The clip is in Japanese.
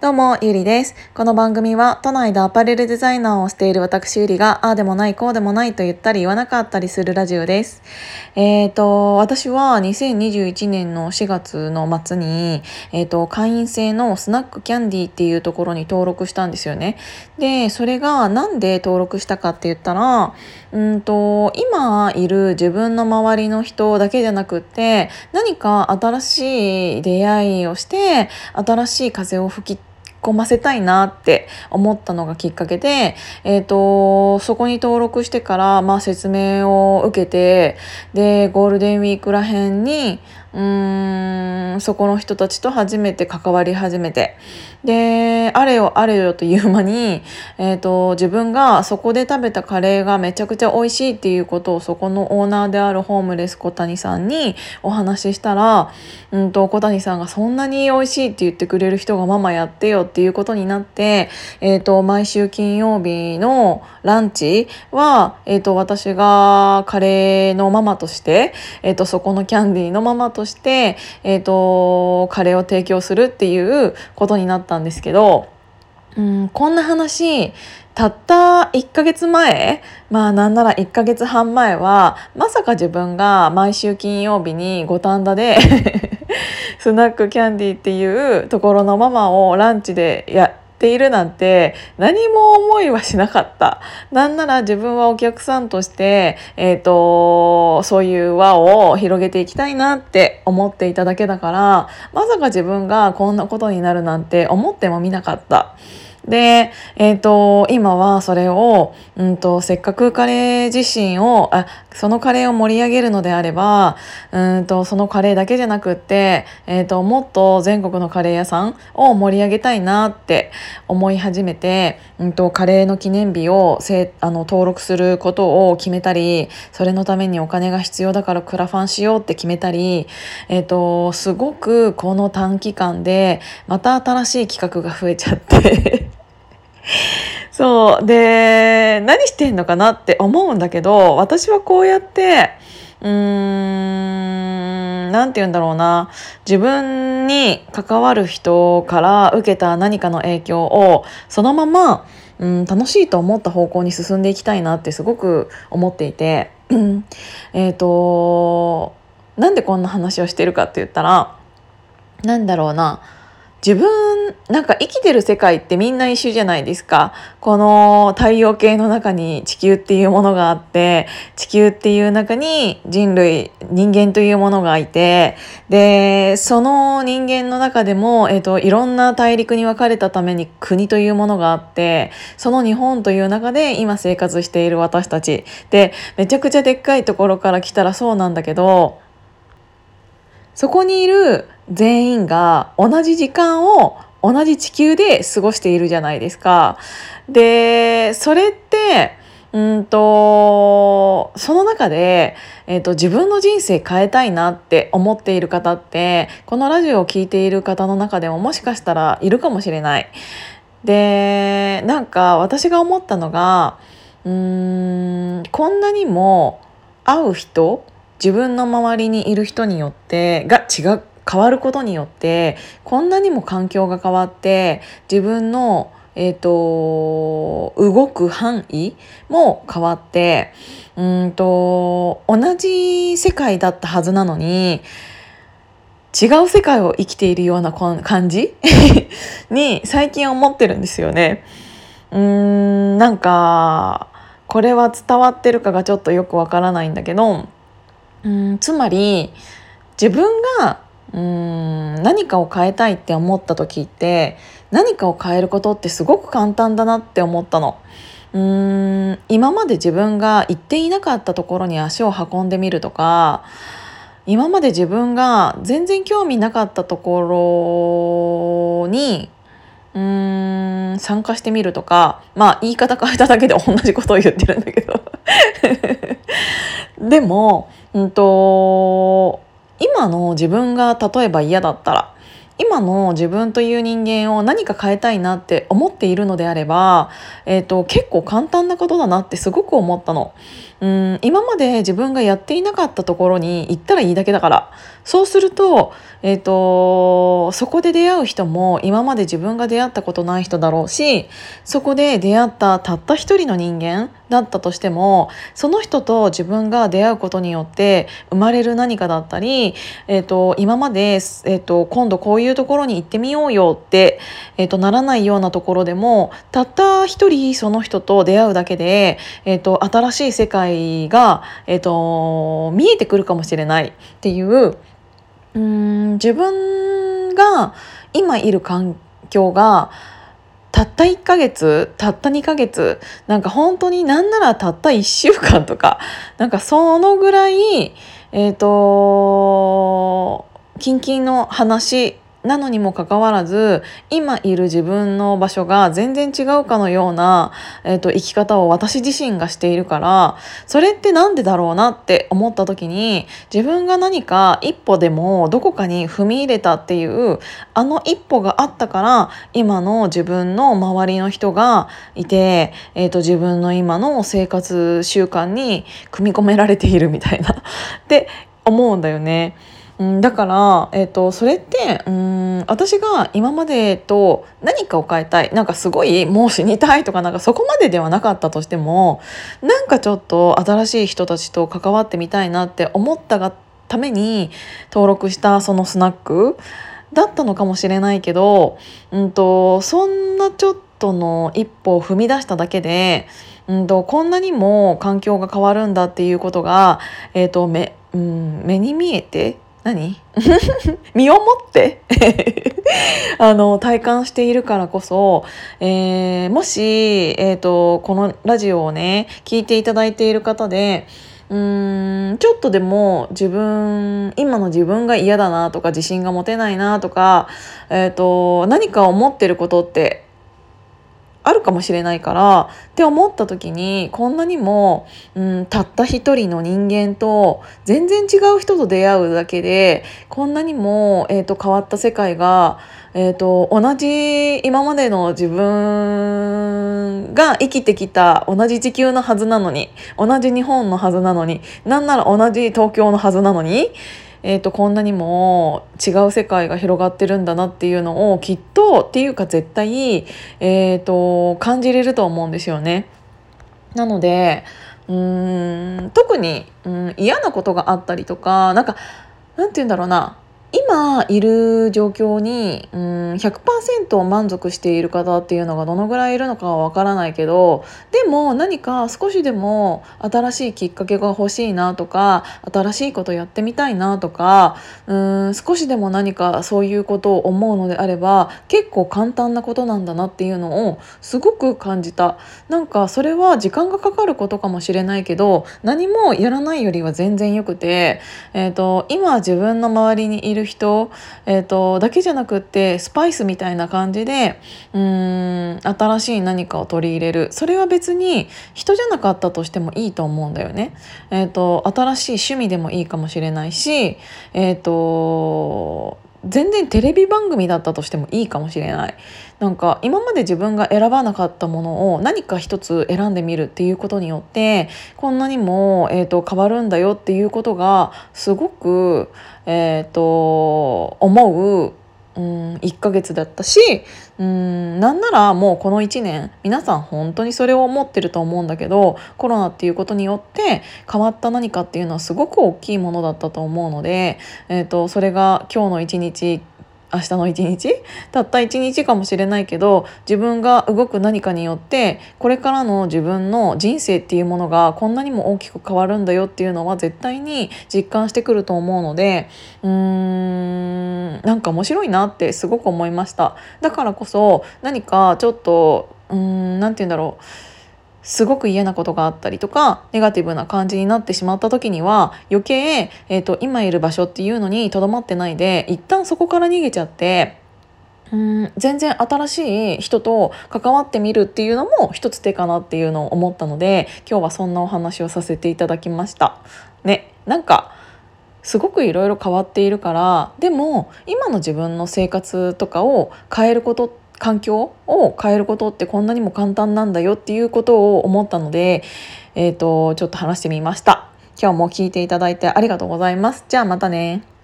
どうも、ゆりです。この番組は、都内でアパレルデザイナーをしている私ゆりが、ああでもない、こうでもないと言ったり言わなかったりするラジオです。えっ、ー、と、私は2021年の4月の末に、えっ、ー、と、会員制のスナックキャンディーっていうところに登録したんですよね。で、それがなんで登録したかって言ったら、うんと、今いる自分の周りの人だけじゃなくって、何か新しい出会いをして、新しい風を吹き込ませたいなって思ったのがきっかけで、えーと、そこに登録してから、まあ、説明を受けてでゴールデンウィークらへんにうーんそこの人たちと初めて関わり始めて。であれよあれよという間に、えーと、自分がそこで食べたカレーがめちゃくちゃ美味しいっていうことをそこのオーナーであるホームレス小谷さんにお話ししたら、うんと、小谷さんがそんなに美味しいって言ってくれる人がママやってよっていうことになって、えーと、毎週金曜日のランチは、えー、と私がカレーのママとして、えー、とそこのキャンディーのママとして、えー、とカレーを提供するっていうことになってったんですけど、うん、こんな話たった1ヶ月前まあなんなら1ヶ月半前はまさか自分が毎週金曜日に五反田で スナックキャンディーっていうところのママをランチでやているなんて何も思いはしなかった。なんなら自分はお客さんとして、えっ、ー、と、そういう輪を広げていきたいなって思っていただけだから、まさか自分がこんなことになるなんて思ってもみなかった。で、えっ、ー、と、今はそれを、うんと、せっかくカレー自身を、あ、そのカレーを盛り上げるのであれば、うんと、そのカレーだけじゃなくって、えっ、ー、と、もっと全国のカレー屋さんを盛り上げたいなって思い始めて、うんと、カレーの記念日をせあの登録することを決めたり、それのためにお金が必要だからクラファンしようって決めたり、えっ、ー、と、すごくこの短期間で、また新しい企画が増えちゃって。そう。で、何してんのかなって思うんだけど、私はこうやって、うーん、なんて言うんだろうな。自分に関わる人から受けた何かの影響を、そのまま、うん、楽しいと思った方向に進んでいきたいなってすごく思っていて、えっと、なんでこんな話をしてるかって言ったら、なんだろうな。自分なんか生きてる世界ってみんな一緒じゃないですか。この太陽系の中に地球っていうものがあって地球っていう中に人類人間というものがいてでその人間の中でも、えーと、いろんな大陸に分かれたために国というものがあってその日本という中で今生活している私たち。でめちゃくちゃでっかいところから来たらそうなんだけどそこにいる全員が同じ時間を同じ地球で過ごしているじゃないですか。でそれってうんとその中で、えーと、自分の人生変えたいなって思っている方ってこのラジオを聴いている方の中でももしかしたらいるかもしれない。でなんか私が思ったのがうーんこんなにも会う人自分の周りにいる人によってが違う変わることによってこんなにも環境が変わって自分のえーと、動く範囲も変わってうんと同じ世界だったはずなのに違う世界を生きているような感じ？に最近思ってるんですよね。うーんなんかこれは伝わってるかがちょっとよくわからないんだけどうんつまり自分がうん何かを変えたいって思った時って何かを変えることってすごく簡単だなって思ったの。うーん今まで自分が行っていなかったところに足を運んでみるとか今まで自分が全然興味なかったところに参加してみるとかまあ言い方変えただけで同じことを言ってるんだけど でも、うんと今の自分が例えば嫌だったら今の自分という人間を何か変えたいなって思っているのであれば、えーと、結構簡単なことだなってすごく思ったの。うん今まで自分がやっていなかったところに行ったらいいだけだから。そうすると,、えーと、そこで出会う人も今まで自分が出会ったことない人だろうしそこで出会ったたった一人の人間だったとしてもその人と自分が出会うことによって生まれる何かだったり、えーと、今まで、えーと、今度こういうところに行ってみようよって、えー、とならないようなところでもたった一人その人と出会うだけで、えー、と新しい世界が、えー、と見えてくるかもしれないっていううん自分が今いる環境がたった1ヶ月たった2ヶ月なんか本当になんならたった1週間とかなんかそのぐらいえっ、ー、とキンキンの話なのにもかかわらず今いる自分の場所が全然違うかのような、えーと、生き方を私自身がしているからそれって何でだろうなって思った時に自分が何か一歩でもどこかに踏み入れたっていうあの一歩があったから今の自分の周りの人がいて、えーと、自分の今の生活習慣に組み込められているみたいな って思うんだよね。うん、だから、えーと、それってうん私が今までと何かを変えたいなんかすごいもう死にたいとかなんかそこまでではなかったとしてもなんかちょっと新しい人たちと関わってみたいなって思ったがために登録したそのスナックだったのかもしれないけど、うんと、そんなちょっとの一歩を踏み出しただけで、うんと、こんなにも環境が変わるんだっていうことが、えーと目うん、目に見えて何？身をもって？あの体感しているからこそ、えー、もし、えーと、このラジオをね聞いていただいている方でうーんちょっとでも自分今の自分が嫌だなとか自信が持てないなとか、えーと何か思ってることってあるかもしれないからって思った時にこんなにも、うん、たった一人の人間と全然違う人と出会うだけでこんなにも、えーと、変わった世界が、えーと、同じ今までの自分が生きてきた同じ地球のはずなのに同じ日本のはずなのになんなら同じ東京のはずなのに。えーと、こんなにも違う世界が広がってるんだなっていうのをきっとっていうか絶対、えーと、感じれると思うんですよね。なのでうーん特にうん嫌なことがあったりとかなんかなんて言うんだろうな今いる状況にうん100%満足している方っていうのがどのぐらいいるのかはわからないけどでも何か少しでも新しいきっかけが欲しいなとか新しいことやってみたいなとかうん少しでも何かそういうことを思うのであれば結構簡単なことなんだなっていうのをすごく感じた。なんかそれは時間がかかることかもしれないけど何もやらないよりは全然よくて、えーと、今自分の周りにいるる人、えーと、だけじゃなくってスパイスみたいな感じでうーん新しい何かを取り入れるそれは別に人じゃなかったとしてもいいと思うんだよね。えーと、新しい趣味でもいいかもしれないし、えーと全然テレビ番組だったとしてもいいかもしれない。なんか今まで自分が選ばなかったものを何か一つ選んでみるっていうことによってこんなにも、えーと、変わるんだよっていうことがすごく、えーと思ううん、1ヶ月だったしうんなんならもうこの1年皆さん本当にそれを思ってると思うんだけどコロナっていうことによって変わった何かっていうのはすごく大きいものだったと思うので、えーと、それが今日の一日明日の一日？たった一日かもしれないけど自分が動く何かによってこれからの自分の人生っていうものがこんなにも大きく変わるんだよっていうのは絶対に実感してくると思うのでうーんなんか面白いなってすごく思いました。だからこそ何かちょっとうーん何て言うんだろう。すごく嫌なことがあったりとかネガティブな感じになってしまった時には余計、えーと、今いる場所っていうのにとどまってないで一旦そこから逃げちゃってうん全然新しい人と関わってみるっていうのも一つ手かなっていうのを思ったので今日はそんなお話をさせていただきました。ねなんかすごくいろいろ変わっているからでも今の自分の生活とかを変えることって環境を変えることってこんなにも簡単なんだよっていうことを思ったので、えーと、ちょっと話してみました。今日も聞いていただいてありがとうございます。じゃあまたね。